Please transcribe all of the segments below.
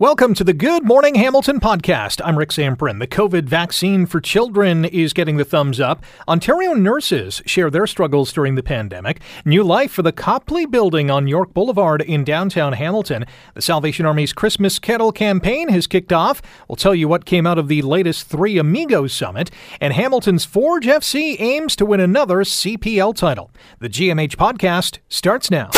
Welcome to the Good Morning Hamilton podcast. I'm Rick Samprin. The COVID vaccine for children is getting the thumbs up. Ontario nurses share their struggles during the pandemic. New life for the Copley Building on York Boulevard in downtown Hamilton. The Salvation Army's Christmas Kettle campaign has kicked off. We'll tell you what came out of the latest Three Amigos Summit. And Hamilton's Forge FC aims to win another CPL title. The GMH podcast starts now.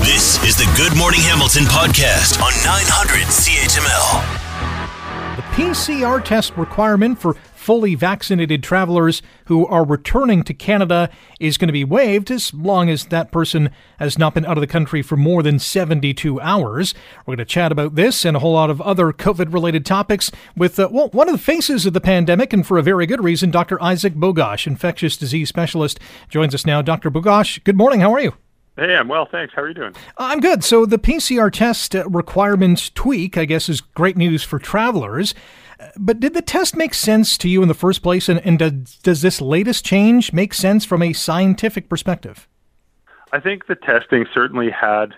This is the Good Morning Hamilton podcast on 900 CHML. The PCR test requirement for fully vaccinated travelers who are returning to Canada is going to be waived as long as that person has not been out of the country for more than 72 hours. We're going to chat about this and a whole lot of other COVID related topics with uh, well, one of the faces of the pandemic, and for a very good reason, Dr. Isaac Bogoch, infectious disease specialist, joins us now. Dr. Bogoch, good morning. How are you? Hey, I'm well, thanks. How are you doing? Uh, I'm good. So the PCR test uh, requirements tweak, I guess, is great news for travelers. Uh, but did the test make sense to you in the first place? And, and does, does this latest change make sense from a scientific perspective? I think the testing certainly had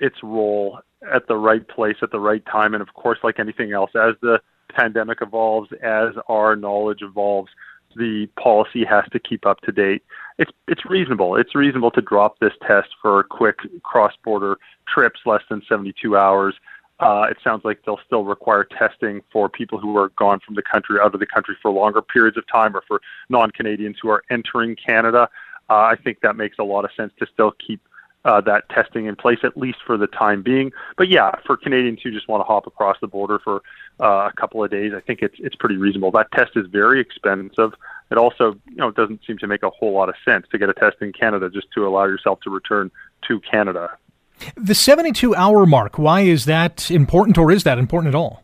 its role at the right place at the right time. And of course, like anything else, as the pandemic evolves, as our knowledge evolves, the policy has to keep up to date it's it's reasonable. It's reasonable to drop this test for quick cross-border trips, less than 72 hours. Uh, it sounds like they'll still require testing for people who are gone from the country, out of the country for longer periods of time, or for non-Canadians who are entering Canada. Uh, I think that makes a lot of sense to still keep uh, that testing in place, at least for the time being. But yeah, for Canadians who just want to hop across the border for uh, a couple of days, I think it's it's pretty reasonable. That test is very expensive. It also, you know, doesn't seem to make a whole lot of sense to get a test in Canada just to allow yourself to return to Canada. The 72 hour mark, why is that important, or is that important at all?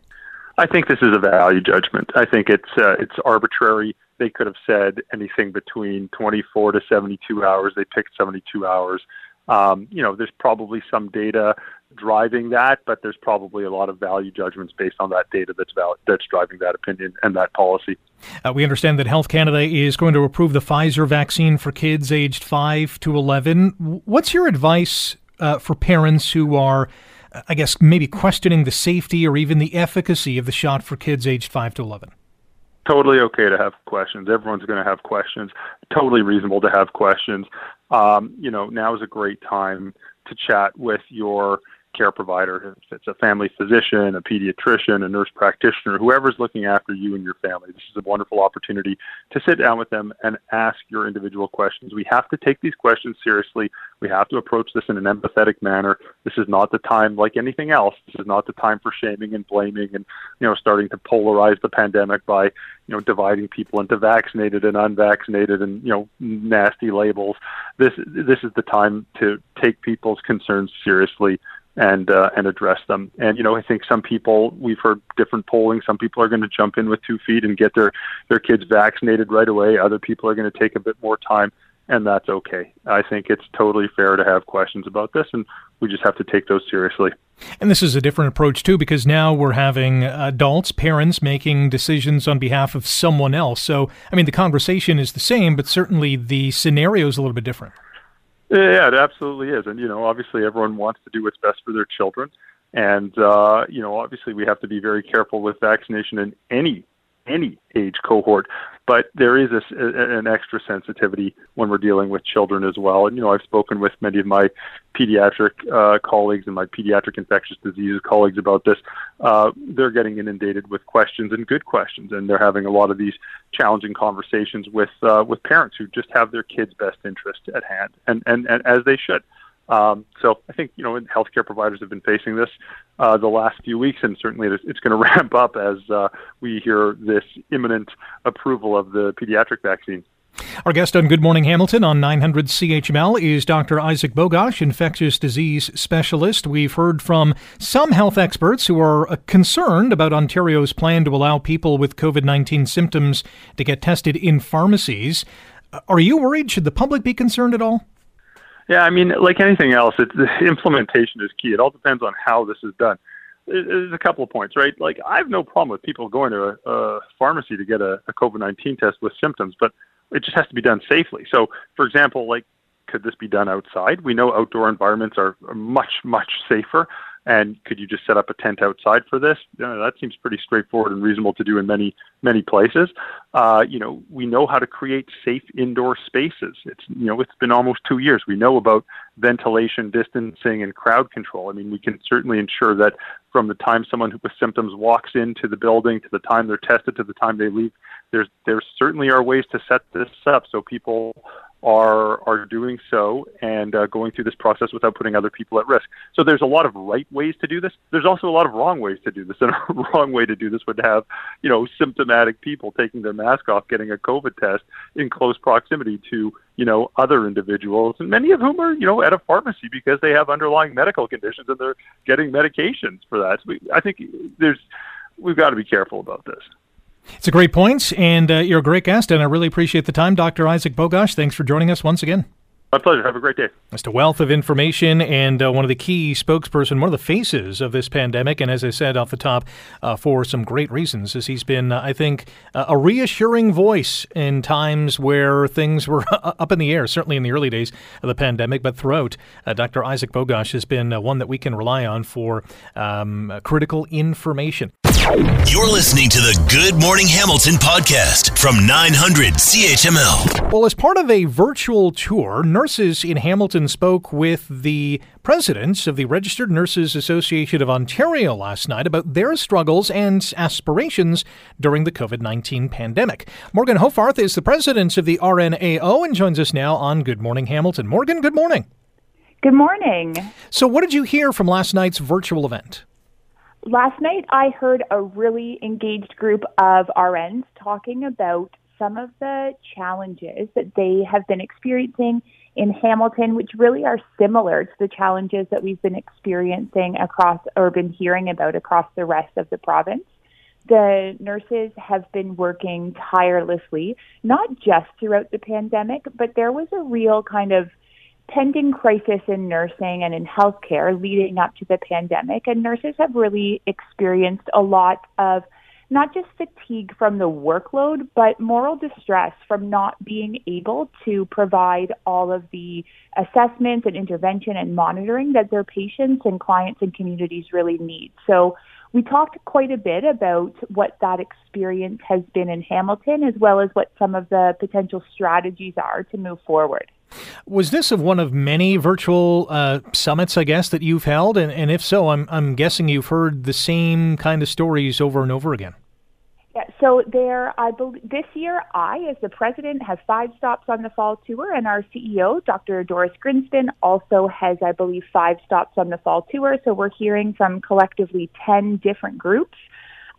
I think this is a value judgment. I think it's uh, it's arbitrary. They could have said anything between 24 to 72 hours. They picked 72 hours. Um, you know, there's probably some data driving that, but there's probably a lot of value judgments based on that data that's that's driving that opinion and that policy. Uh, we understand that Health Canada is going to approve the Pfizer vaccine for kids aged 5 to 11. What's your advice uh, for parents who are, uh, I guess, maybe questioning the safety or even the efficacy of the shot for kids aged 5 to 11? Totally okay to have questions. Everyone's going to have questions. Totally reasonable to have questions um, you know, now is a great time to chat with your care provider, if it's a family physician, a pediatrician, a nurse practitioner, whoever's looking after you and your family. This is a wonderful opportunity to sit down with them and ask your individual questions. We have to take these questions seriously. We have to approach this in an empathetic manner. This is not the time, like anything else, this is not the time for shaming and blaming and, you know, starting to polarize the pandemic by, you know, dividing people into vaccinated and unvaccinated and, you know, nasty labels. This, this is the time to take people's concerns seriously and uh, and address them. And you know, I think some people we've heard different polling. Some people are going to jump in with two feet and get their their kids vaccinated right away. Other people are going to take a bit more time, and that's okay. I think it's totally fair to have questions about this, and we just have to take those seriously. And this is a different approach too, because now we're having adults, parents making decisions on behalf of someone else. So, I mean, the conversation is the same, but certainly the scenario is a little bit different. Yeah, it absolutely is. And, you know, obviously everyone wants to do what's best for their children. And, uh, you know, obviously we have to be very careful with vaccination in any any age cohort, but there is a, an extra sensitivity when we're dealing with children as well. And you know, I've spoken with many of my pediatric uh, colleagues and my pediatric infectious diseases colleagues about this. Uh, they're getting inundated with questions and good questions, and they're having a lot of these challenging conversations with uh, with parents who just have their kids' best interest at hand, and and, and as they should. Um, so I think you know healthcare providers have been facing this uh, the last few weeks, and certainly it's going to ramp up as uh, we hear this imminent approval of the pediatric vaccine. Our guest on Good Morning Hamilton on 900 CHML is Dr. Isaac Bogoch, infectious disease specialist. We've heard from some health experts who are uh, concerned about Ontario's plan to allow people with COVID 19 symptoms to get tested in pharmacies. Uh, are you worried? Should the public be concerned at all? Yeah, I mean, like anything else, it's, the implementation is key. It all depends on how this is done. There's a couple of points, right? Like, I have no problem with people going to a, a pharmacy to get a, a COVID 19 test with symptoms, but it just has to be done safely. So, for example, like, could this be done outside? We know outdoor environments are much, much safer And could you just set up a tent outside for this? That seems pretty straightforward and reasonable to do in many many places. Uh, you know, we know how to create safe indoor spaces. It's you know, it's been almost two years. We know about ventilation, distancing, and crowd control. I mean, we can certainly ensure that from the time someone with symptoms walks into the building to the time they're tested to the time they leave, there's there certainly are ways to set this up so people are are doing so and uh, going through this process without putting other people at risk. So there's a lot of right ways to do this. There's also a lot of wrong ways to do this, and a wrong way to do this would have you know symptomatic people taking their mask off, getting a COVID test in close proximity to you know other individuals, and many of whom are you know at a pharmacy because they have underlying medical conditions and they're getting medications for that. So we, I think there's we've got to be careful about this. It's a great point, and uh, you're a great guest, and I really appreciate the time, Dr. Isaac Bogoch. Thanks for joining us once again. My pleasure. Have a great day. Just a wealth of information and uh, one of the key spokesperson, one of the faces of this pandemic. And as I said off the top, uh, for some great reasons, as he's been, uh, I think, a reassuring voice in times where things were up in the air, certainly in the early days of the pandemic, but throughout. Uh, Dr. Isaac Bogoch has been uh, one that we can rely on for um, critical information. You're listening to the Good Morning Hamilton podcast from 900 CHML. Well, as part of a virtual tour, nurses in Hamilton spoke with the presidents of the Registered Nurses Association of Ontario last night about their struggles and aspirations during the COVID 19 pandemic. Morgan Hoffarth is the president of the RNAO and joins us now on Good Morning Hamilton. Morgan, good morning. Good morning. So, what did you hear from last night's virtual event? Last night, I heard a really engaged group of RNs talking about some of the challenges that they have been experiencing in Hamilton, which really are similar to the challenges that we've been experiencing across or been hearing about across the rest of the province. The nurses have been working tirelessly, not just throughout the pandemic, but there was a real kind of pending crisis in nursing and in healthcare leading up to the pandemic, and nurses have really experienced a lot of not just fatigue from the workload, but moral distress from not being able to provide all of the assessments and intervention and monitoring that their patients and clients and communities really need. So we talked quite a bit about what that experience has been in Hamilton, as well as what some of the potential strategies are to move forward. Was this of one of many virtual uh, summits, I guess, that you've held? And, and if so, I'm, I'm guessing you've heard the same kind of stories over and over again. Yeah, so there, I believe this year, I, as the president, have five stops on the fall tour, and our CEO, Dr. Doris Grinspun, also has, I believe, five stops on the fall tour. So we're hearing from collectively 10 different groups.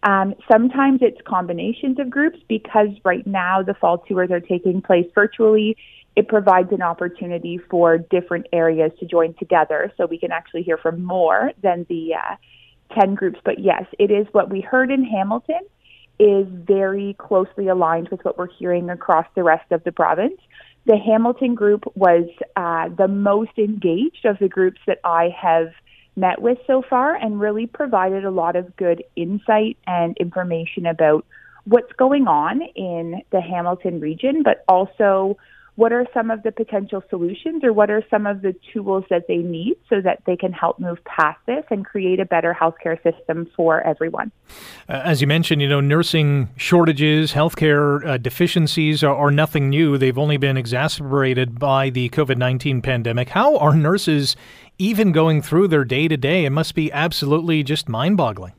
Um, sometimes it's combinations of groups because right now the fall tours are taking place virtually it provides an opportunity for different areas to join together so we can actually hear from more than the uh, 10 groups. But yes, it is what we heard in Hamilton is very closely aligned with what we're hearing across the rest of the province. The Hamilton group was uh, the most engaged of the groups that I have met with so far and really provided a lot of good insight and information about what's going on in the Hamilton region, but also what are some of the potential solutions or what are some of the tools that they need so that they can help move past this and create a better healthcare system for everyone. Uh, as you mentioned, you know, nursing shortages, healthcare uh, deficiencies are, are nothing new. They've only been exacerbated by the COVID 19 pandemic. How are nurses even going through their day to day? It must be absolutely just mind boggling.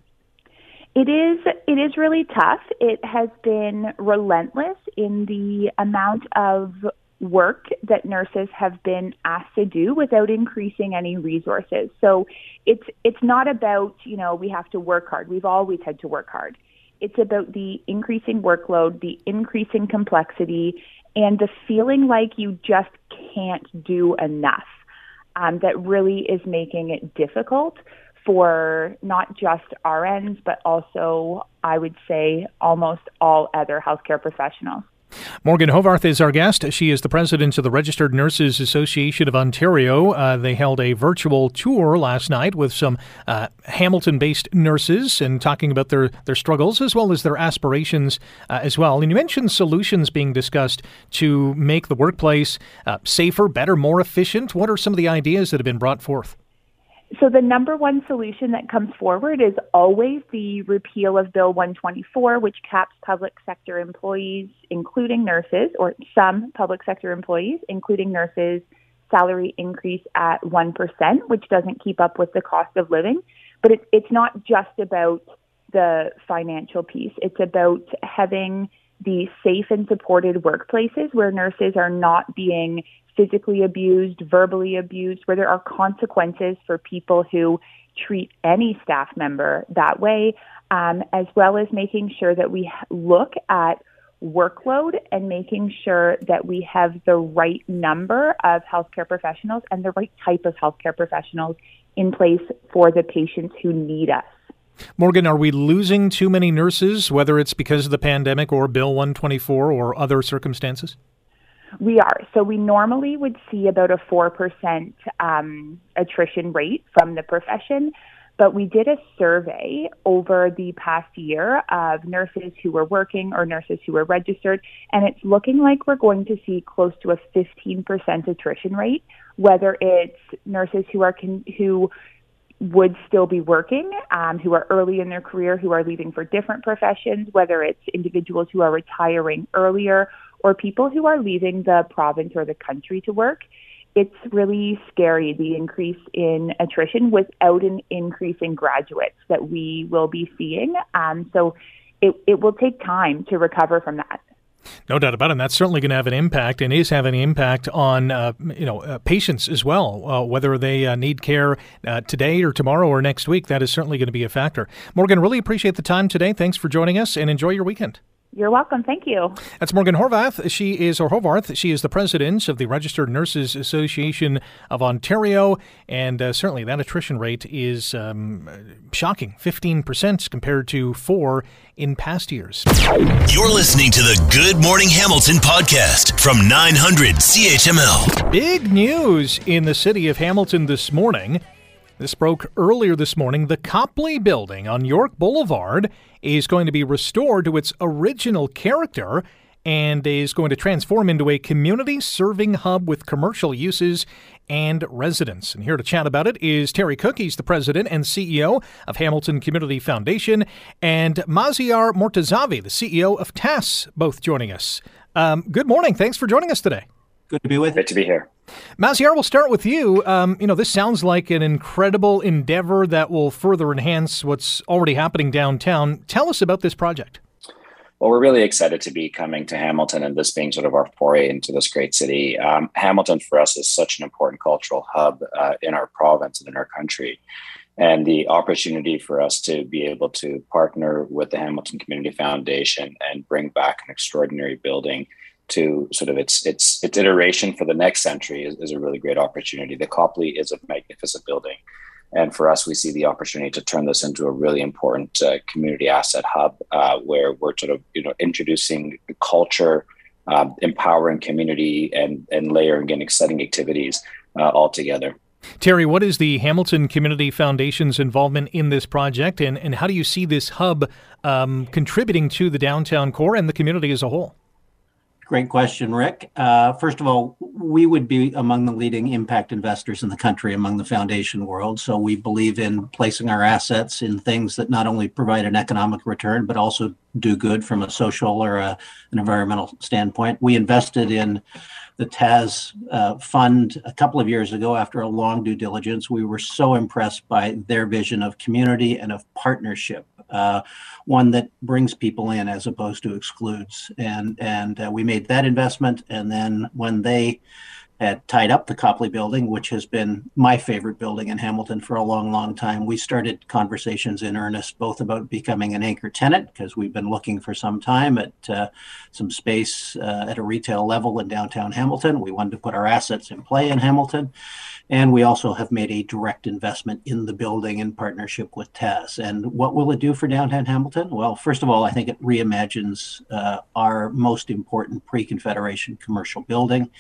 It is it is really tough. It has been relentless in the amount of work that nurses have been asked to do without increasing any resources. So it's it's not about, you know, we have to work hard. We've always had to work hard. It's about the increasing workload, the increasing complexity, and the feeling like you just can't do enough. Um, that really is making it difficult for not just RNs, but also, I would say, almost all other healthcare professionals. Morgan Hoffarth is our guest. She is the president of the Registered Nurses Association of Ontario. Uh, they held a virtual tour last night with some uh, Hamilton based nurses and talking about their, their struggles as well as their aspirations uh, as well. And you mentioned solutions being discussed to make the workplace uh, safer, better, more efficient. What are some of the ideas that have been brought forth? So the number one solution that comes forward is always the repeal of Bill 124, which caps public sector employees, including nurses, or some public sector employees, including nurses, salary increase at 1%, which doesn't keep up with the cost of living. But it, it's not just about the financial piece. It's about having the safe and supported workplaces where nurses are not being physically abused, verbally abused, where there are consequences for people who treat any staff member that way, um, as well as making sure that we look at workload and making sure that we have the right number of healthcare professionals and the right type of healthcare professionals in place for the patients who need us. Morgan, are we losing too many nurses, whether it's because of the pandemic or Bill 124 or other circumstances? We are. So we normally would see about a 4% um, attrition rate from the profession. But we did a survey over the past year of nurses who were working or nurses who were registered, and it's looking like we're going to see close to a 15% attrition rate, whether it's nurses who are con- who would still be working, um, who are early in their career, who are leaving for different professions, whether it's individuals who are retiring earlier or people who are leaving the province or the country to work. It's really scary the increase in attrition without an increase in graduates that we will be seeing. Um, so it, it will take time to recover from that. No doubt about it. And that's certainly going to have an impact and is having an impact on uh, you know uh, patients as well. Uh, whether they uh, need care uh, today or tomorrow or next week, that is certainly going to be a factor. Morgan, really appreciate the time today. Thanks for joining us and enjoy your weekend. You're welcome. Thank you. That's Morgan Horvath. She is, or Hovarth, she is the president of the Registered Nurses Association of Ontario. And uh, certainly that attrition rate is um, shocking 15% compared to 4 in past years. You're listening to the Good Morning Hamilton podcast from 900 CHML. Big news in the city of Hamilton this morning. This broke earlier this morning. The Copley Building on York Boulevard is going to be restored to its original character and is going to transform into a community serving hub with commercial uses and residents. And here to chat about it is Terry Cook. He's the president and CEO of Hamilton Community Foundation, and Maziar Mortazavi, the CEO of TAS, both joining us. Um, good morning. Thanks for joining us today. Good to be with. Good to be here. Maziar, we'll start with you. Um, you know, this sounds like an incredible endeavor that will further enhance what's already happening downtown. Tell us about this project. Well, we're really excited to be coming to Hamilton and this being sort of our foray into this great city. Um, Hamilton for us is such an important cultural hub uh, in our province and in our country. And the opportunity for us to be able to partner with the Hamilton Community Foundation and bring back an extraordinary building to sort of its its its iteration for the next century is, is a really great opportunity. The Copley is a magnificent building, and for us, we see the opportunity to turn this into a really important uh, community asset hub uh, where we're sort of you know introducing culture, uh, empowering community, and and layering in exciting activities uh, all together. Terry, what is the Hamilton Community Foundation's involvement in this project, and, and how do you see this hub um, contributing to the downtown core and the community as a whole? Great question, Rick. Uh, first of all, we would be among the leading impact investors in the country among the foundation world. So we believe in placing our assets in things that not only provide an economic return, but also do good from a social or a, an environmental standpoint. We invested in the TAS uh, fund a couple of years ago after a long due diligence. We were so impressed by their vision of community and of partnership uh, one that brings people in as opposed to excludes. And and uh, we made that investment, and then when they had tied up the Copley building, which has been my favorite building in Hamilton for a long, long time, we started conversations in earnest, both about becoming an anchor tenant, because we've been looking for some time at uh, some space uh, at a retail level in downtown Hamilton. We wanted to put our assets in play in Hamilton. And we also have made a direct investment in the building in partnership with TAS. And what will it do for downtown Hamilton? Well, first of all, I think it reimagines uh, our most important pre Confederation commercial building.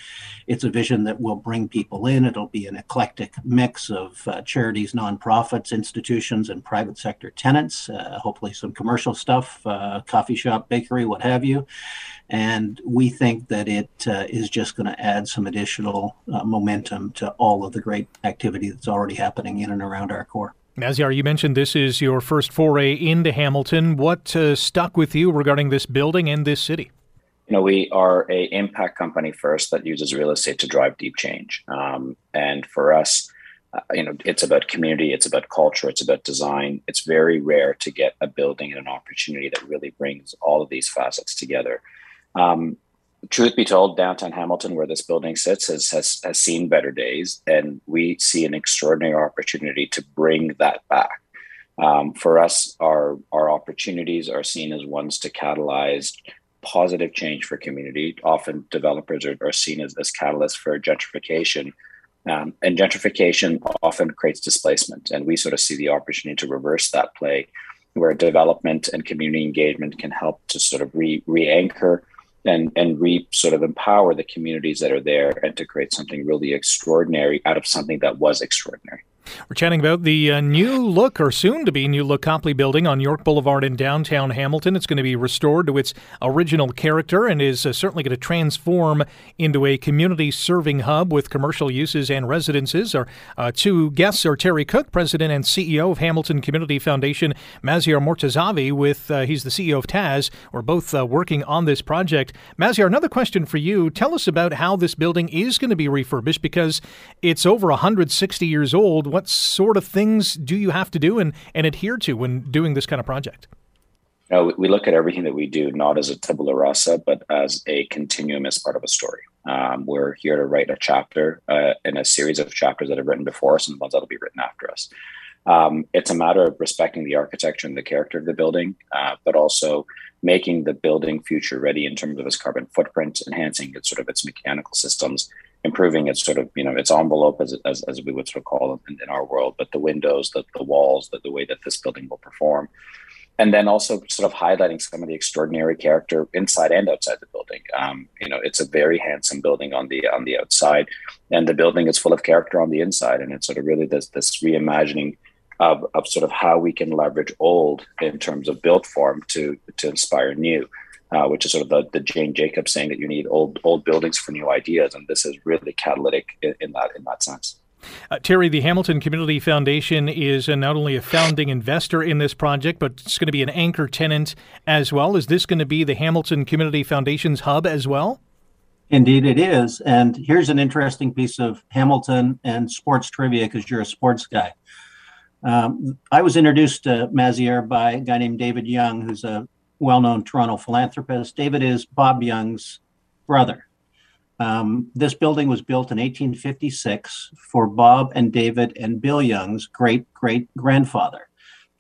It's a vision vision that will bring people in. It'll be an eclectic mix of uh, charities, nonprofits, institutions, and private sector tenants. Uh, hopefully, some commercial stuff, uh, coffee shop, bakery, what have you. And we think that it uh, is just going to add some additional uh, momentum to all of the great activity that's already happening in and around our core. Maziar, you mentioned this is your first foray into Hamilton. What uh, stuck with you regarding this building and this city? You know, we are a impact company first that uses real estate to drive deep change. Um, and for us, uh, you know, it's about community, it's about culture, it's about design. It's very rare to get a building and an opportunity that really brings all of these facets together. Um, truth be told, downtown Hamilton, where this building sits, has, has, has seen better days, and we see an extraordinary opportunity to bring that back. Um, for us, our our opportunities are seen as ones to catalyze positive change for community. Often, developers are, are seen as, as catalysts for gentrification, um, and gentrification often creates displacement. And we sort of see the opportunity to reverse that play, where development and community engagement can help to sort of re re anchor and and re sort of empower the communities that are there and to create something really extraordinary out of something that was extraordinary. We're chatting about the uh, new look, or soon to be new look, Copley Building on York Boulevard in downtown Hamilton. It's going to be restored to its original character and is uh, certainly going to transform into a community serving hub with commercial uses and residences. Our uh, two guests are Terry Cook, President and CEO of Hamilton Community Foundation, Maziar Mortazavi, with uh, he's the CEO of TAS. We're both uh, working on this project. Maziar, another question for you. Tell us about how this building is going to be refurbished because it's over 160 years old what sort of things do you have to do and, and adhere to when doing this kind of project? You know, we look at everything that we do not as a tabula rasa, but as a continuum as part of a story. Um, we're here to write a chapter uh, in a series of chapters that have written before us and ones that will be written after us. Um, it's a matter of respecting the architecture and the character of the building, uh, but also making the building future ready in terms of its carbon footprint, enhancing its sort of its mechanical systems, improving its sort of you know its envelope as as, as we would sort of call it in, in our world, but the windows, the, the walls, the, the way that this building will perform. And then also sort of highlighting some of the extraordinary character inside and outside the building. Um, you know, it's a very handsome building on the on the outside, and the building is full of character on the inside. And it's sort of really this this reimagining of, of sort of how we can leverage old in terms of built form to to inspire new uh, which is sort of the, the Jane Jacobs saying that you need old old buildings for new ideas, and this is really catalytic in, in that in that sense. Uh, Terry, the Hamilton Community Foundation is uh, not only a founding investor in this project, but it's going to be an anchor tenant as well. Is this going to be the Hamilton Community Foundation's hub as well? Indeed, it is. And here's an interesting piece of Hamilton and sports trivia because you're a sports guy. Um, I was introduced to Maziar by a guy named David Young, who's a well known Toronto philanthropist. David is Bob Young's brother. Um, this building was built in 1856 for Bob and David and Bill Young's great great grandfather.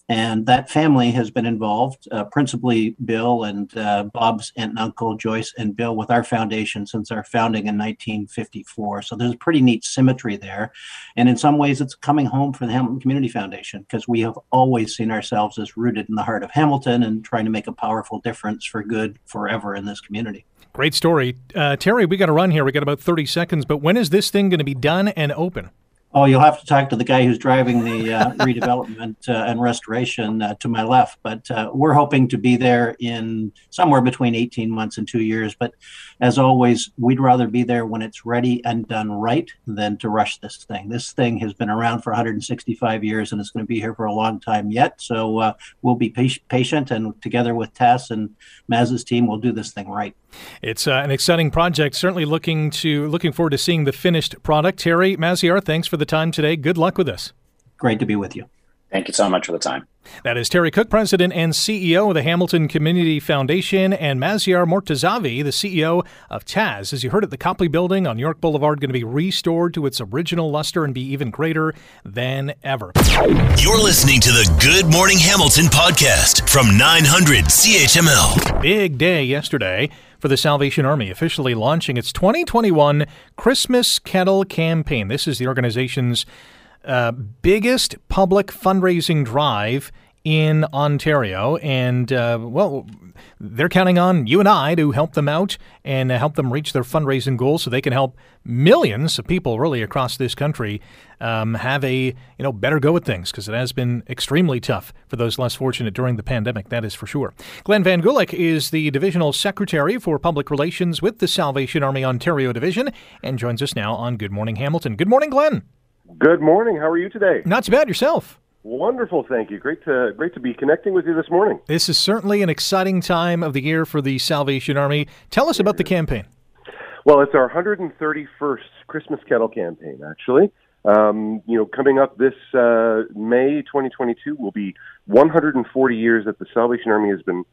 And that family has been involved, uh, principally Bill and uh, Bob's aunt and uncle, Joyce and Bill, with our foundation since our founding in 1954. So there's a pretty neat symmetry there. And in some ways, it's coming home for the Hamilton Community Foundation because we have always seen ourselves as rooted in the heart of Hamilton and trying to make a powerful difference for good forever in this community. Great story. Uh, Terry, we got to run here. We got about 30 seconds, but when is this thing going to be done and open? Oh, you'll have to talk to the guy who's driving the uh, redevelopment uh, and restoration uh, to my left. But uh, we're hoping to be there in somewhere between 18 months and two years. But as always, we'd rather be there when it's ready and done right than to rush this thing. This thing has been around for 165 years and it's going to be here for a long time yet. So uh, we'll be patient and together with Tess and Maz's team, we'll do this thing right. It's uh, an exciting project. Certainly looking to looking forward to seeing the finished product. Terry Maziar, thanks for the time today. Good luck with this. Great to be with you. Thank you so much for the time. That is Terry Cook, President and CEO of the Hamilton Community Foundation, and Maziar Mortazavi, the CEO of TAS. As you heard at the Copley Building on York Boulevard, going to be restored to its original luster and be even greater than ever. You're listening to the Good Morning Hamilton podcast from 900 CHML. Big day yesterday for the Salvation Army, officially launching its 2021 Christmas Kettle campaign. This is the organization's uh, biggest public fundraising drive in Ontario. And, uh, well, they're counting on you and I to help them out and help them reach their fundraising goals so they can help millions of people really across this country um, have a you know better go at things because it has been extremely tough for those less fortunate during the pandemic. That is for sure. Glenn Van Gulik is the divisional secretary for public relations with the Salvation Army Ontario Division and joins us now on Good Morning Hamilton. Good morning, Glenn. Good morning. How are you today? Not too bad yourself. Wonderful, thank you. Great to great to be connecting with you this morning. This is certainly an exciting time of the year for the Salvation Army. Tell us about the campaign. Well, it's our 131st Christmas Kettle campaign, actually. Um, you know, coming up this uh, May 2022 will be 140 years that the Salvation Army has been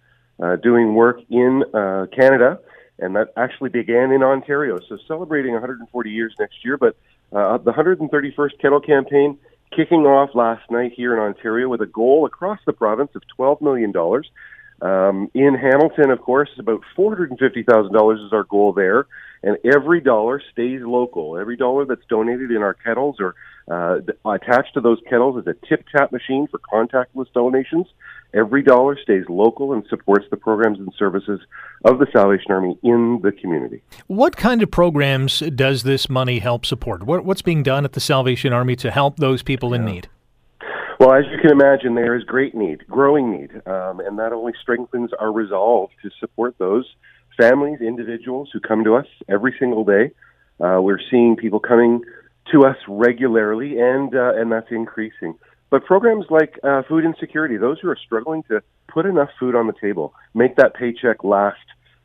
uh, doing work in uh, Canada, and that actually began in Ontario. So celebrating 140 years next year, but uh, the 131st Kettle campaign kicking off last night here in Ontario with a goal across the province of $12 million. Um, in Hamilton, of course, about $450,000 is our goal there. And every dollar stays local. Every dollar that's donated in our kettles or uh, attached to those kettles is a tip tap machine for contactless donations. Every dollar stays local and supports the programs and services of the Salvation Army in the community. What kind of programs does this money help support? What, what's being done at the Salvation Army to help those people in need? Well, as you can imagine, there is great need, growing need, um, and that only strengthens our resolve to support those families, individuals who come to us every single day. Uh, we're seeing people coming to us regularly, and uh, and that's increasing. But programs like uh, food insecurity, those who are struggling to put enough food on the table, make that paycheck last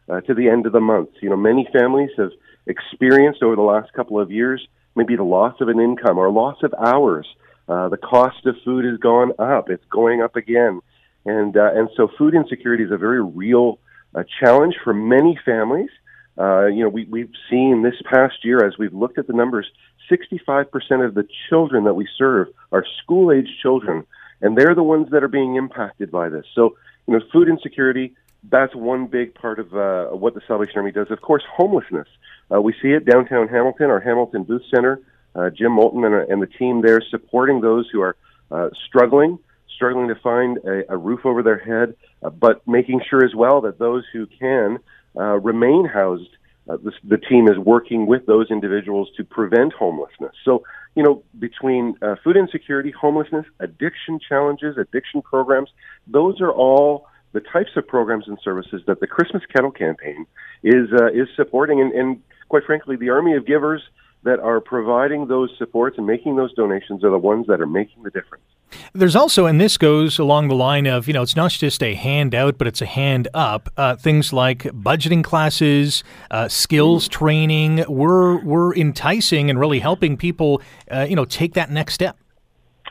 uh, to the end of the month. You know, many families have experienced over the last couple of years maybe the loss of an income or loss of hours. Uh, the cost of food has gone up; it's going up again, and uh, and so food insecurity is a very real uh, challenge for many families. Uh, you know, we, we've seen this past year as we've looked at the numbers 65% of the children that we serve are school age children, and they're the ones that are being impacted by this. So, you know, food insecurity, that's one big part of uh, what the Salvation Army does. Of course, homelessness. Uh, we see it downtown Hamilton, our Hamilton Booth Center. Uh, Jim Moulton and, and, the team there supporting those who are uh, struggling, struggling to find a, a roof over their head, uh, but making sure as well that those who can uh, remain housed uh, the, the, team is working with those individuals to prevent homelessness. So, you know, between uh, food insecurity, homelessness, addiction challenges, addiction programs, those are all the types of programs and services that the Christmas Kettle campaign is uh, is supporting, and, and quite frankly, the army of givers that are providing those supports and making those donations are the ones that are making the difference. There's also, and this goes along the line of, you know, it's not just a handout, but it's a hand up. Uh, things like budgeting classes, uh, skills training. We're we're enticing and really helping people, uh, you know, take that next step.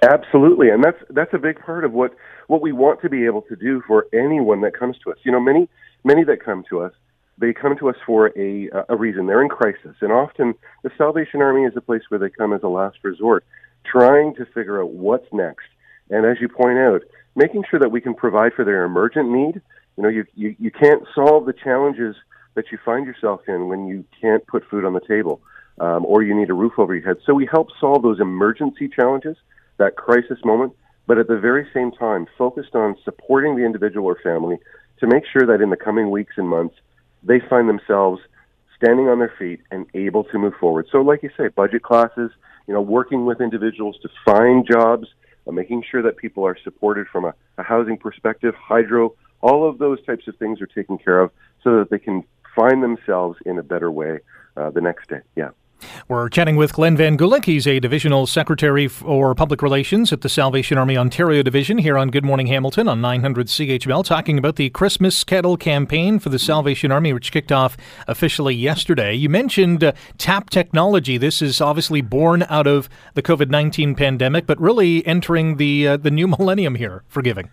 Absolutely, and that's that's a big part of what what we want to be able to do for anyone that comes to us. You know, many many that come to us, they come to us for a a reason. They're in crisis, and often the Salvation Army is a place where they come as a last resort trying to figure out what's next. And as you point out, making sure that we can provide for their emergent need. You know, you, you, you can't solve the challenges that you find yourself in when you can't put food on the table um, or you need a roof over your head. So we help solve those emergency challenges, that crisis moment, but at the very same time, focused on supporting the individual or family to make sure that in the coming weeks and months, they find themselves standing on their feet and able to move forward. So, like you say, budget classes, you know, working with individuals to find jobs, uh, making sure that people are supported from a, a housing perspective, hydro, all of those types of things are taken care of so that they can find themselves in a better way uh, the next day. Yeah. We're chatting with Glenn Van Gulik. He's a divisional secretary for public relations at the Salvation Army Ontario Division here on Good Morning Hamilton on 900 CHML, talking about the Christmas Kettle campaign for the Salvation Army, which kicked off officially yesterday. You mentioned uh, TAP technology. This is obviously born out of the COVID 19 pandemic, but really entering the uh, the new millennium here for giving.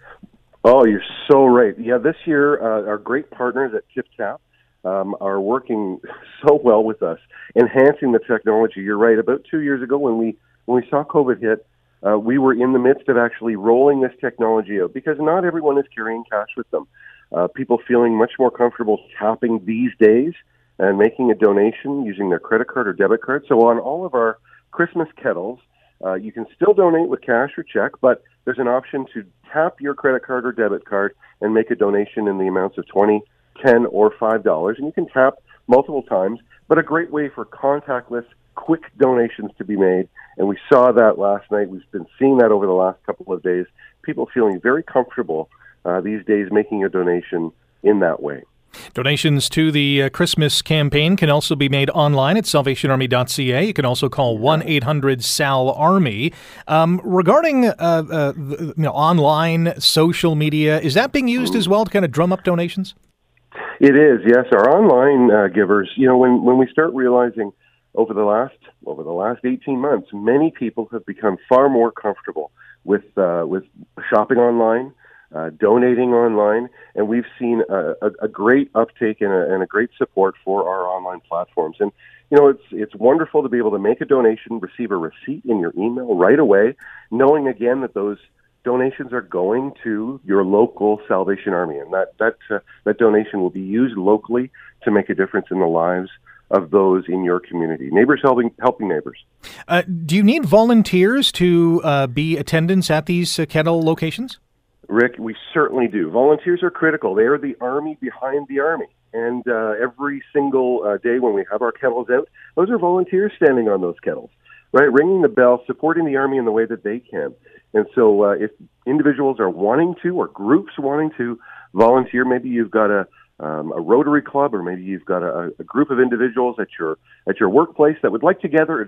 Oh, you're so right. Yeah, this year, uh, our great partners at TipTap um, are working so well with us, enhancing the technology. You're right. About two years ago, when we when we saw COVID hit, uh, we were in the midst of actually rolling this technology out because not everyone is carrying cash with them. Uh, people feeling much more comfortable tapping these days and making a donation using their credit card or debit card. So on all of our Christmas kettles, Uh, you can still donate with cash or check, but there's an option to tap your credit card or debit card and make a donation in the amounts of 20, 10, or $5. And you can tap multiple times, but a great way for contactless, quick donations to be made. And we saw that last night. We've been seeing that over the last couple of days. People feeling very comfortable uh, these days making a donation in that way. Donations to the uh, Christmas campaign can also be made online at salvationarmy.ca. You can also call 1 800 SAL Army. Um, regarding uh, uh, you know, online social media, is that being used as well to kind of drum up donations? It is, yes. Our online uh, givers, you know, when, when we start realizing over the last over the last 18 months, many people have become far more comfortable with uh, with shopping online uh, donating online, and we've seen a, a, a great uptake and a, and a great support for our online platforms. And you know, it's it's wonderful to be able to make a donation, receive a receipt in your email right away, knowing again that those donations are going to your local Salvation Army, and that that uh, that donation will be used locally to make a difference in the lives of those in your community. Neighbors helping helping neighbors. Uh, do you need volunteers to uh, be attendants at these uh, kettle locations? Rick, we certainly do. Volunteers are critical. They are the army behind the army. And uh, every single uh, day when we have our kettles out, those are volunteers standing on those kettles, right? Ringing the bell, supporting the army in the way that they can. And so, uh, if individuals are wanting to, or groups wanting to volunteer, maybe you've got a um, a Rotary Club, or maybe you've got a, a group of individuals at your at your workplace that would like together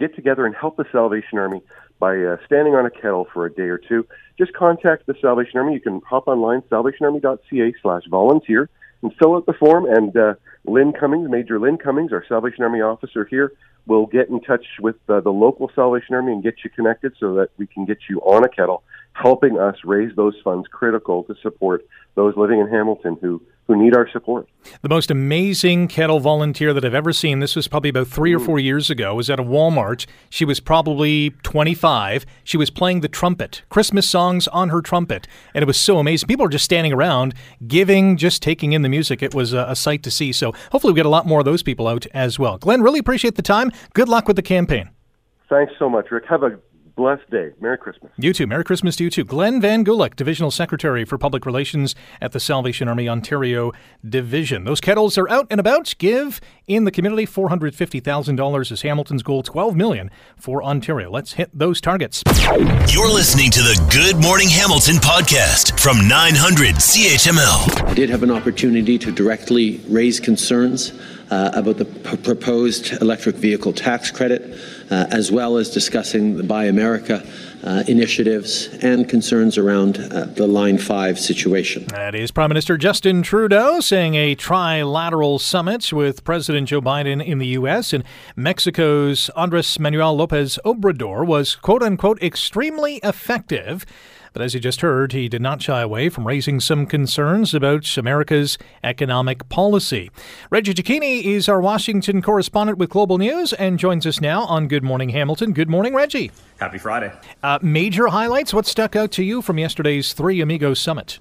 get together and help the Salvation Army by uh, standing on a kettle for a day or two, just contact the Salvation Army. You can hop online, salvationarmy.ca slash volunteer, and fill out the form. And uh, Lynn Cummings, Major Lynn Cummings, our Salvation Army officer here, will get in touch with uh, the local Salvation Army and get you connected so that we can get you on a kettle, helping us raise those funds critical to support those living in Hamilton who who need our support. The most amazing kettle volunteer that I've ever seen, this was probably about three or mm. four years ago, was at a Walmart. She was probably 25. She was playing the trumpet, Christmas songs on her trumpet. And it was so amazing. People were just standing around, giving, just taking in the music. It was a, a sight to see. So hopefully we get a lot more of those people out as well. Glenn, really appreciate the time. Good luck with the campaign. Thanks so much, Rick. Have a blessed day. Merry Christmas. You too. Merry Christmas to you too. Glenn Van Gulik, Divisional Secretary for Public Relations at the Salvation Army Ontario Division. Those kettles are out and about. Give in the community $450,000 is Hamilton's goal, 12 million for Ontario. Let's hit those targets. You're listening to the Good Morning Hamilton podcast from 900 CHML. I did have an opportunity to directly raise concerns uh, about the proposed electric vehicle tax credit, uh, as well as discussing the Buy America uh, initiatives and concerns around uh, the Line 5 situation. That is Prime Minister Justin Trudeau saying a trilateral summit with President Joe Biden in the U.S. and Mexico's Andres Manuel Lopez Obrador was quote unquote extremely effective. But as you just heard, he did not shy away from raising some concerns about America's economic policy. Reggie Cecchini is our Washington correspondent with Global News and joins us now on Good Morning Hamilton. Good morning, Reggie. Happy Friday. Uh, major highlights. What stuck out to you from yesterday's Three Amigos Summit?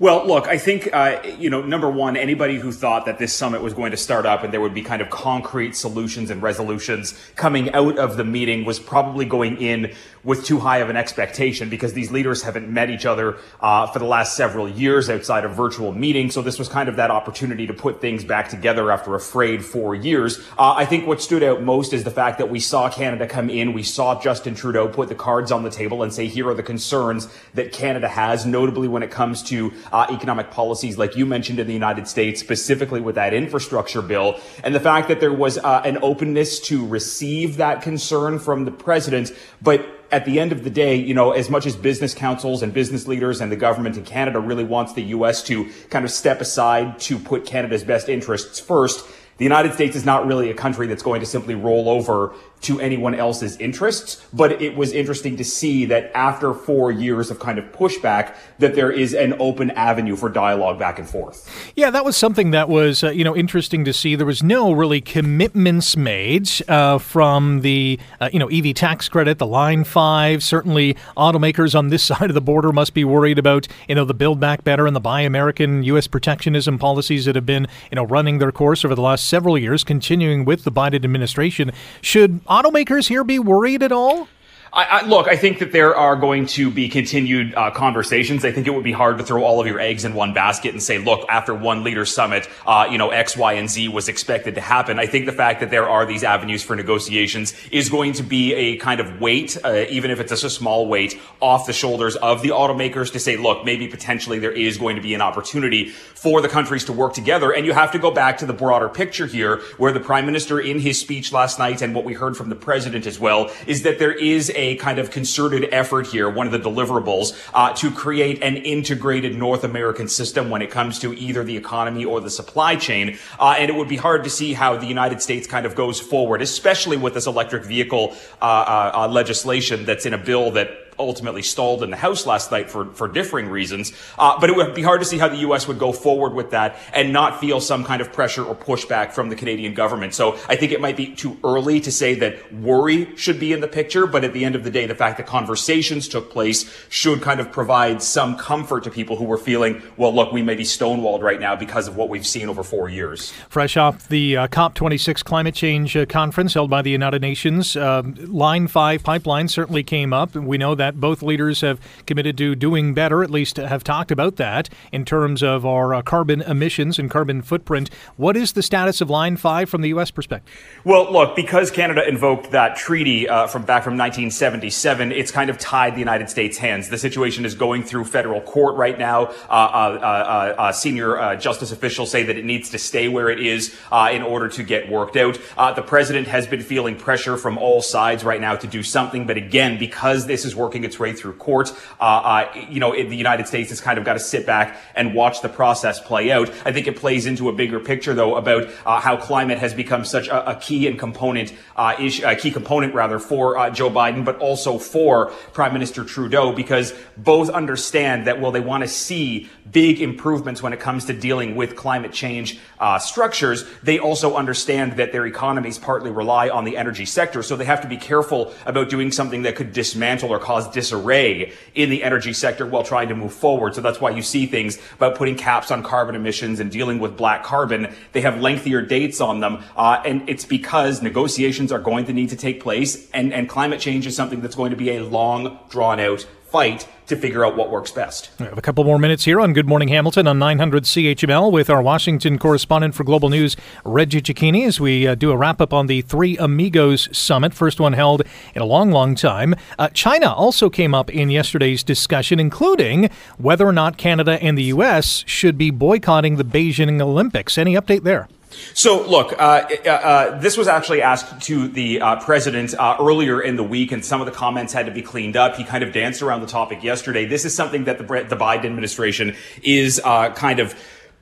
Well, look, I think, uh, you know, number one, anybody who thought that this summit was going to start up and there would be kind of concrete solutions and resolutions coming out of the meeting was probably going in with too high of an expectation because these leaders haven't met each other uh, for the last several years outside of virtual meetings. So this was kind of that opportunity to put things back together after a frayed four years. Uh, I think what stood out most is the fact that we saw Canada come in. We saw Justin Trudeau put the cards on the table and say, here are the concerns that Canada has, notably when it comes to uh, economic policies, like you mentioned in the United States, specifically with that infrastructure bill. And the fact that there was uh, an openness to receive that concern from the president, but at the end of the day, you know, as much as business councils and business leaders and the government in Canada really wants the U.S. to kind of step aside to put Canada's best interests first, the United States is not really a country that's going to simply roll over to anyone else's interests. But it was interesting to see that after four years of kind of pushback, that there is an open avenue for dialogue back and forth. Yeah, that was something that was uh, you know interesting to see. There was no really commitments made uh, from the uh, you know EV tax credit, the Line Five. Certainly, automakers on this side of the border must be worried about you know the Build Back Better and the Buy American U.S. protectionism policies that have been you know running their course over the last several years, continuing with the Biden administration. Should automakers here be worried at all? I, I, look, I think that there are going to be continued uh, conversations. I think it would be hard to throw all of your eggs in one basket and say, look, after one leader summit, uh, you know, X, Y, and Z was expected to happen. I think the fact that there are these avenues for negotiations is going to be a kind of weight, uh, even if it's just a small weight, off the shoulders of the automakers to say, look, maybe potentially there is going to be an opportunity for the countries to work together. And you have to go back to the broader picture here, where the prime minister in his speech last night and what we heard from the president as well is that there is a kind of concerted effort here, one of the deliverables, uh, to create an integrated North American system when it comes to either the economy or the supply chain. Uh, and it would be hard to see how the United States kind of goes forward, especially with this electric vehicle uh, uh, uh legislation that's in a bill that ultimately stalled in the House last night for, for differing reasons. Uh, but it would be hard to see how the U.S. would go forward with that and not feel some kind of pressure or pushback from the Canadian government. So I think it might be too early to say that worry should be in the picture. But at the end of the day, the fact that conversations took place should kind of provide some comfort to people who were feeling, well, look, we may be stonewalled right now because of what we've seen over four years. Fresh off the uh, COP26 climate change uh, conference held by the United Nations, um, Line 5 pipeline certainly came up. We know that that. Both leaders have committed to doing better, at least have talked about that in terms of our uh, carbon emissions and carbon footprint. What is the status of Line 5 from the U.S. perspective? Well, look, because Canada invoked that treaty uh, from back from 1977, it's kind of tied the United States' hands. The situation is going through federal court right now. Uh, uh, uh, uh senior justice officials say that it needs to stay where it is in order to get worked out. the president has been feeling pressure from all sides right now to do something, but again, because this is working working its way through court. Uh, uh, you know, the United States has kind of got to sit back and watch the process play out. I think it plays into a bigger picture, though, about uh, how climate has become such a, a key and component uh, issue, a key component rather for uh, Joe Biden, but also for Prime Minister Trudeau, because both understand that while they want to see big improvements when it comes to dealing with climate change uh, structures, they also understand that their economies partly rely on the energy sector. So they have to be careful about doing something that could dismantle or cause disarray in the energy sector while trying to move forward. So that's why you see things about putting caps on carbon emissions and dealing with black carbon. They have lengthier dates on them. Uh, and it's because negotiations are going to need to take place and, and climate change is something that's going to be a long drawn out fight to figure out what works best. We have a couple more minutes here on Good Morning Hamilton on 900 CHML with our Washington correspondent for Global News, Reggie Cecchini, as we uh, do a wrap up on the Three Amigos Summit, first one held in a long, long time. Uh, China also came up in yesterday's discussion, including whether or not Canada and the U.S. should be boycotting the Beijing Olympics. Any update there? So, look, uh, uh, uh, this was actually asked to the uh, president uh, earlier in the week, and some of the comments had to be cleaned up. He kind of danced around the topic yesterday. This is something that the, the Biden administration is uh, kind of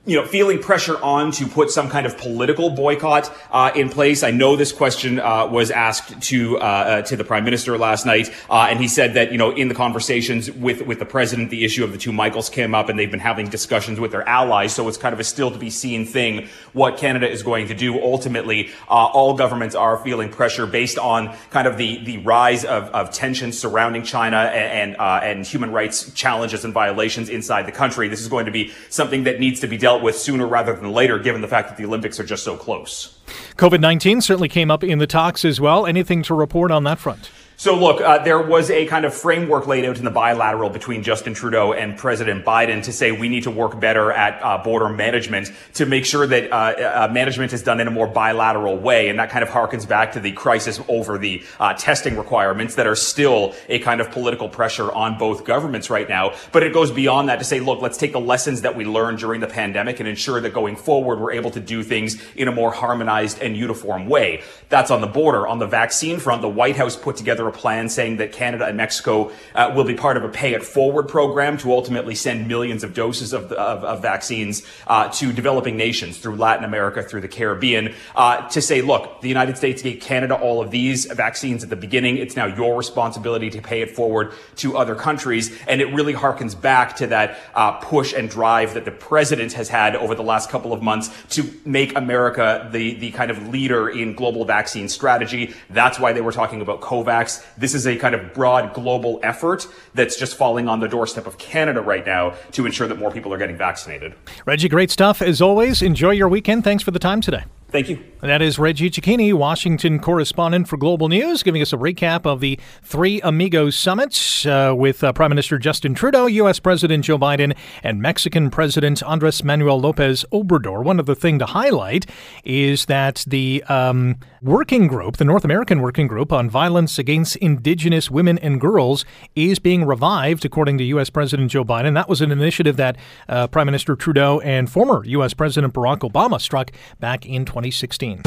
you know, feeling pressure on to put some kind of political boycott uh, in place. I know this question uh, was asked to uh, uh to the prime minister last night, uh, and he said that you know in the conversations with with the president, the issue of the two Michaels came up, and they've been having discussions with their allies. So it's kind of a still to be seen thing what Canada is going to do. Ultimately, uh, all governments are feeling pressure based on kind of the the rise of, of tensions surrounding China and and, and human rights challenges and violations inside the country. This is going to be something that needs to be dealt dealt with sooner rather than later, given the fact that the Olympics are just so close. COVID 19 certainly came up in the talks as well. Anything to report on that front? So look, uh, there was a kind of framework laid out in the bilateral between Justin Trudeau and President Biden to say we need to work better at uh, border management to make sure that uh, uh management is done in a more bilateral way. And that kind of harkens back to the crisis over the uh, testing requirements that are still a kind of political pressure on both governments right now. But it goes beyond that to say, look, let's take the lessons that we learned during the pandemic and ensure that going forward, we're able to do things in a more harmonized and uniform way. That's on the border. On the vaccine front, the White House put together a plan saying that Canada and Mexico uh, will be part of a pay it forward program to ultimately send millions of doses of, of, of vaccines uh, to developing nations through Latin America, through the Caribbean, uh, to say, look, the United States gave Canada all of these vaccines at the beginning. It's now your responsibility to pay it forward to other countries. And it really harkens back to that uh, push and drive that the president has had over the last couple of months to make America the, the kind of leader in global vaccine strategy. That's why they were talking about COVAX. This is a kind of broad global effort that's just falling on the doorstep of Canada right now to ensure that more people are getting vaccinated. Reggie, great stuff as always. Enjoy your weekend. Thanks for the time today. Thank you. That is Reggie Cecchini, Washington correspondent for Global News, giving us a recap of the Three Amigos Summit uh, with uh, Prime Minister Justin Trudeau, U.S. President Joe Biden, and Mexican President Andres Manuel Lopez Obrador. One of the thing to highlight is that the um, working group, the North American Working Group on Violence Against Indigenous Women and Girls, is being revived, according to U.S. President Joe Biden. That was an initiative that uh, Prime Minister Trudeau and former U.S. President Barack Obama struck back in 2016.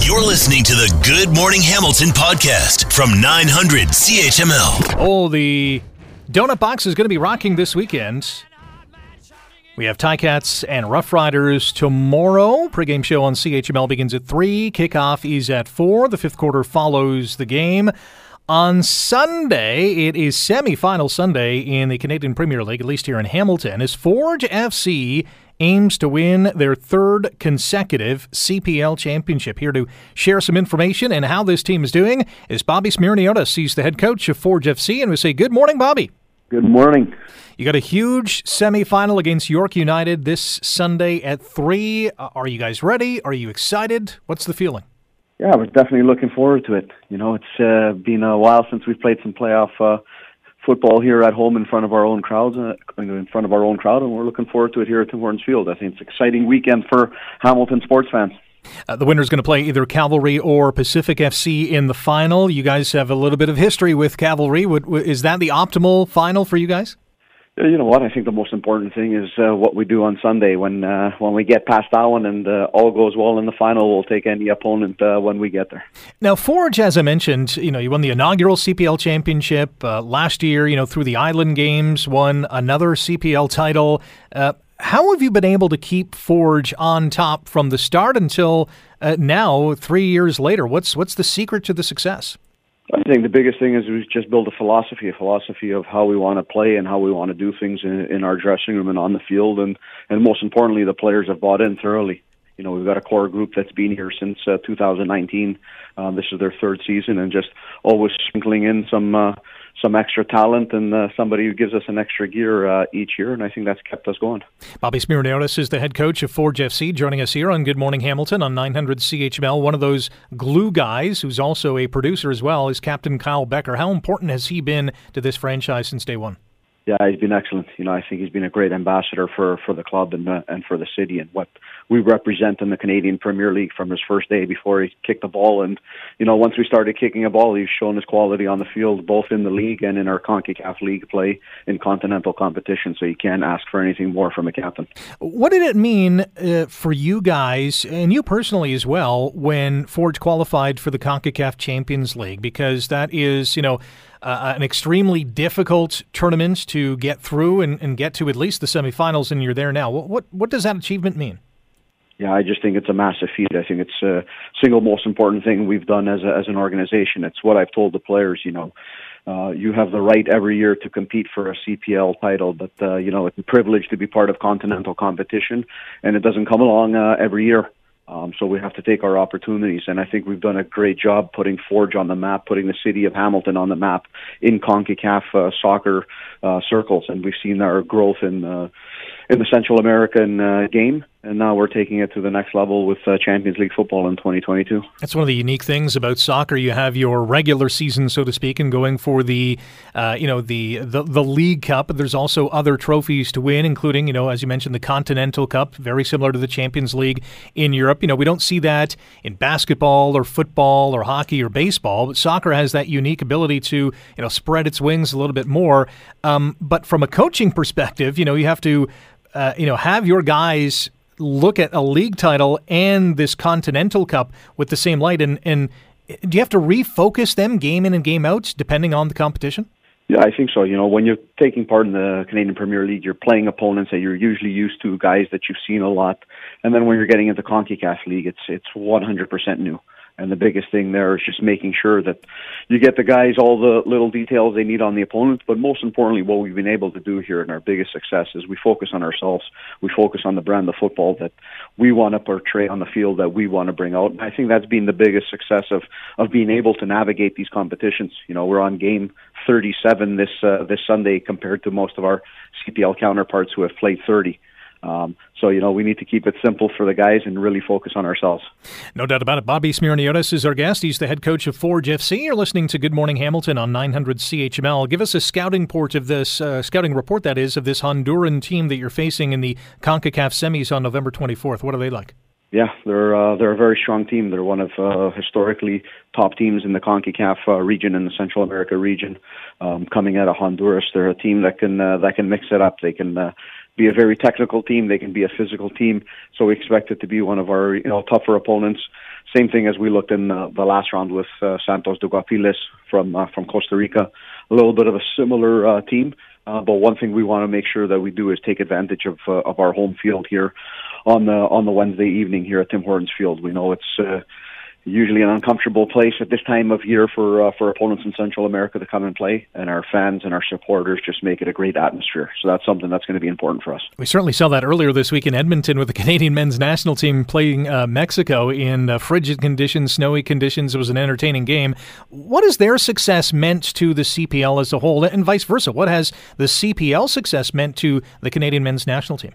You're listening to the Good Morning Hamilton podcast from 900 CHML. Oh, the Donut Box is going to be rocking this weekend. We have Ticats and Rough Riders tomorrow. Pre-game show on CHML begins at 3. Kickoff is at 4. The fifth quarter follows the game. On Sunday, it is semi-final Sunday in the Canadian Premier League, at least here in Hamilton, as Forge FC aims to win their third consecutive CPL championship. Here to share some information and how this team is doing is Bobby Smyrniotis. He's the head coach of Forge FC, and we say good morning, Bobby. Good morning. You got a huge semifinal against York United this Sunday at 3. Uh, are you guys ready? Are you excited? What's the feeling? Yeah, we're definitely looking forward to it. You know, it's uh, been a while since we've played some playoff uh, football here at home in front of our own crowds, uh, in front of our own crowd, and we're looking forward to it here at Tim Hortons Field. I think it's an exciting weekend for Hamilton sports fans. Uh, the winner's going to play either Cavalry or Pacific FC in the final. You guys have a little bit of history with Cavalry. Would, is that the optimal final for you guys? You know what? I think the most important thing is uh, what we do on Sunday. When uh, when we get past that one and uh, all goes well in the final, we'll take any opponent uh, when we get there. Now, Forge, as I mentioned, you know, you won the inaugural CPL championship uh, last year. You know, through the Island Games, won another CPL title. Uh, how have you been able to keep Forge on top from the start until now, three years later? What's what's the secret to the success? I think the biggest thing is we just build a philosophy, a philosophy of how we want to play and how we want to do things in, in our dressing room and on the field, and and most importantly, the players have bought in thoroughly. You know, we've got a core group that's been here since uh, 2019. Um, this is their third season, and just always sprinkling in some uh, some extra talent and uh, somebody who gives us an extra gear uh, each year, and I think that's kept us going. Bobby Smyrniotis is the head coach of Forge FC, joining us here on Good Morning Hamilton on 900 CHML. One of those glue guys who's also a producer as well is Captain Kyle Bekker. How important has he been to this franchise since day one? Yeah, he's been excellent. You know, I think he's been a great ambassador for for the club and uh, and for the city and what we represent in the Canadian Premier League from his first day before he kicked the ball. And you know, once we started kicking a ball, he's shown his quality on the field, both in the league and in our Concacaf League play in continental competition. So you can't ask for anything more from a captain. What did it mean uh, for you guys and you personally as well when Forge qualified for the Concacaf Champions League? Because that is, you know uh, an extremely difficult tournament to get through and, and get to at least the semifinals, and you're there now. What, what, what does that achievement mean? Yeah, I just think it's a massive feat. I think it's a single most important thing we've done as a, as an organization. It's what I've told the players. You know, uh, you have the right every year to compete for a CPL title, but uh, you know it's a privilege to be part of continental competition, and it doesn't come along uh, every year. Um, so we have to take our opportunities, and I think we've done a great job putting Forge on the map, putting the city of Hamilton on the map in Concacaf uh, soccer uh, circles, and we've seen our growth in uh, in the Central American uh, game, and now we're taking it to the next level with uh, Champions League football in 2022. That's one of the unique things about soccer. You have your regular season, so to speak, and going for the, uh, you know, the, the the League Cup. There's also other trophies to win, including, you know, as you mentioned, the Continental Cup, very similar to the Champions League in Europe. You know, we don't see that in basketball or football or hockey or baseball, but soccer has that unique ability to, you know, spread its wings a little bit more. Um, but from a coaching perspective, you know, you have to uh, you know, have your guys look at a league title and this Continental Cup with the same light? And, and do you have to refocus them game in and game out depending on the competition? Yeah, I think so. You know, when you're taking part in the Canadian Premier League, you're playing opponents that you're usually used to, guys that you've seen a lot, and then when you're getting into Concacaf League, it's it's 100% new. And the biggest thing there is just making sure that you get the guys all the little details they need on the opponent. But most importantly, what we've been able to do here and our biggest success is we focus on ourselves. We focus on the brand of football that we want to portray on the field that we want to bring out. And I think that's been the biggest success of, of being able to navigate these competitions. You know, we're on game 37 this, uh, this Sunday compared to most of our CPL counterparts who have played 30. Um, so, you know, we need to keep it simple for the guys and really focus on ourselves. No doubt about it. Bobby Smyrniotis is our guest. He's the head coach of Forge FC. You're listening to Good Morning Hamilton on 900 CHML. Give us a scouting report of this, uh, scouting report that is, of this Honduran team that you're facing in the CONCACAF semis on November 24th. What are they like? Yeah, they're uh, they're a very strong team. They're one of uh, historically top teams in the Concacaf uh, region in the Central America region. Um, coming out of Honduras, they're a team that can uh, that can mix it up. They can uh, be a very technical team. They can be a physical team. So we expect it to be one of our you know tougher opponents. Same thing as we looked in uh, the last round with uh, Santos de Guapiles from uh, from Costa Rica. A little bit of a similar uh, team. Uh, but one thing we want to make sure that we do is take advantage of uh, of our home field here on the on the Wednesday evening here at Tim Hortons Field. We know it's uh, usually an uncomfortable place at this time of year for uh, for opponents in Central America to come and play, and our fans and our supporters just make it a great atmosphere. So that's something that's going to be important for us. We certainly saw that earlier this week in Edmonton with the Canadian men's national team playing uh, Mexico in uh, frigid conditions, snowy conditions. It was an entertaining game. What has their success meant to the CPL as a whole, and vice versa? What has the CPL success meant to the Canadian men's national team?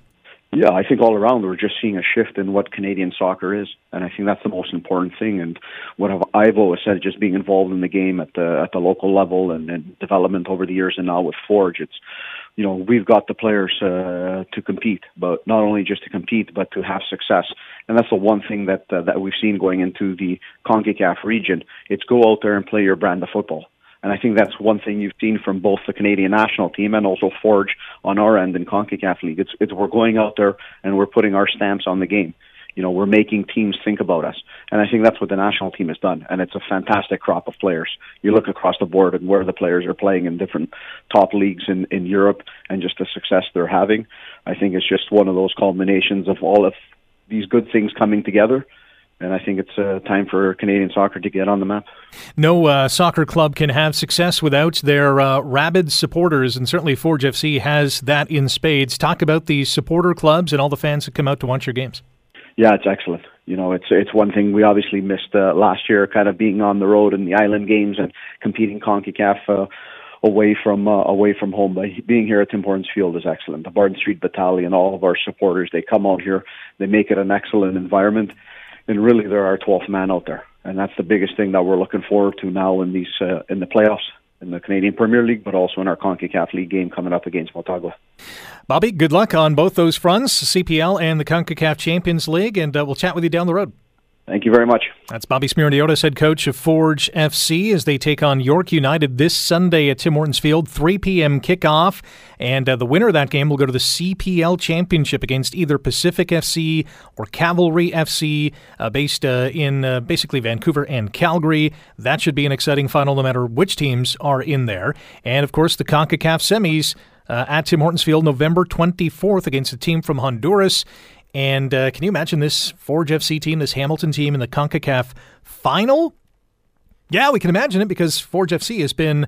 Yeah, I think all around we're just seeing a shift in what Canadian soccer is, and I think that's the most important thing. And what I've always said, just being involved in the game at the at the local level and, and development over the years, and now with Forge, it's you know we've got the players uh, to compete, but not only just to compete, but to have success. And that's the one thing that uh, that we've seen going into the Concacaf region. It's go out there and play your brand of football and I think that's one thing you've seen from both the Canadian national team and also Forge on our end in CONCACAF League. It's, it's we're going out there and we're putting our stamps on the game. You know, we're making teams think about us. And I think that's what the national team has done. And it's a fantastic crop of players. You look across the board and where the players are playing in different top leagues in, in Europe and just the success they're having. I think it's just one of those culminations of all of these good things coming together and I think it's uh, time for Canadian soccer to get on the map. No uh, soccer club can have success without their uh, rabid supporters, and certainly Forge FC has that in spades. Talk about the supporter clubs and all the fans that come out to watch your games. Yeah, it's excellent. You know, it's it's one thing we obviously missed uh, last year, kind of being on the road in the island games and competing Concacaf uh, away from uh, away from home. But being here at Tim Hortons Field is excellent. The Barton Street Battalion, all of our supporters, they come out here, they make it an excellent environment and really they're our 12th man out there. And that's the biggest thing that we're looking forward to now in these uh, in the playoffs in the Canadian Premier League, but also in our CONCACAF League game coming up against Motagua. Bobby, good luck on both those fronts, CPL and the CONCACAF Champions League, and uh, we'll chat with you down the road. Thank you very much. That's Bobby Smyrniotis, head coach of Forge FC, as they take on York United this Sunday at Tim Hortons Field, 3 p.m. kickoff. And uh, the winner of that game will go to the CPL Championship against either Pacific FC or Cavalry FC, uh, based uh, in uh, basically Vancouver and Calgary. That should be an exciting final no matter which teams are in there. And of course, the CONCACAF semis. Uh, at Tim Hortons Field, November 24th, against a team from Honduras. And uh, can you imagine this Forge FC team, this Hamilton team in the CONCACAF final? Yeah, we can imagine it because Forge FC has been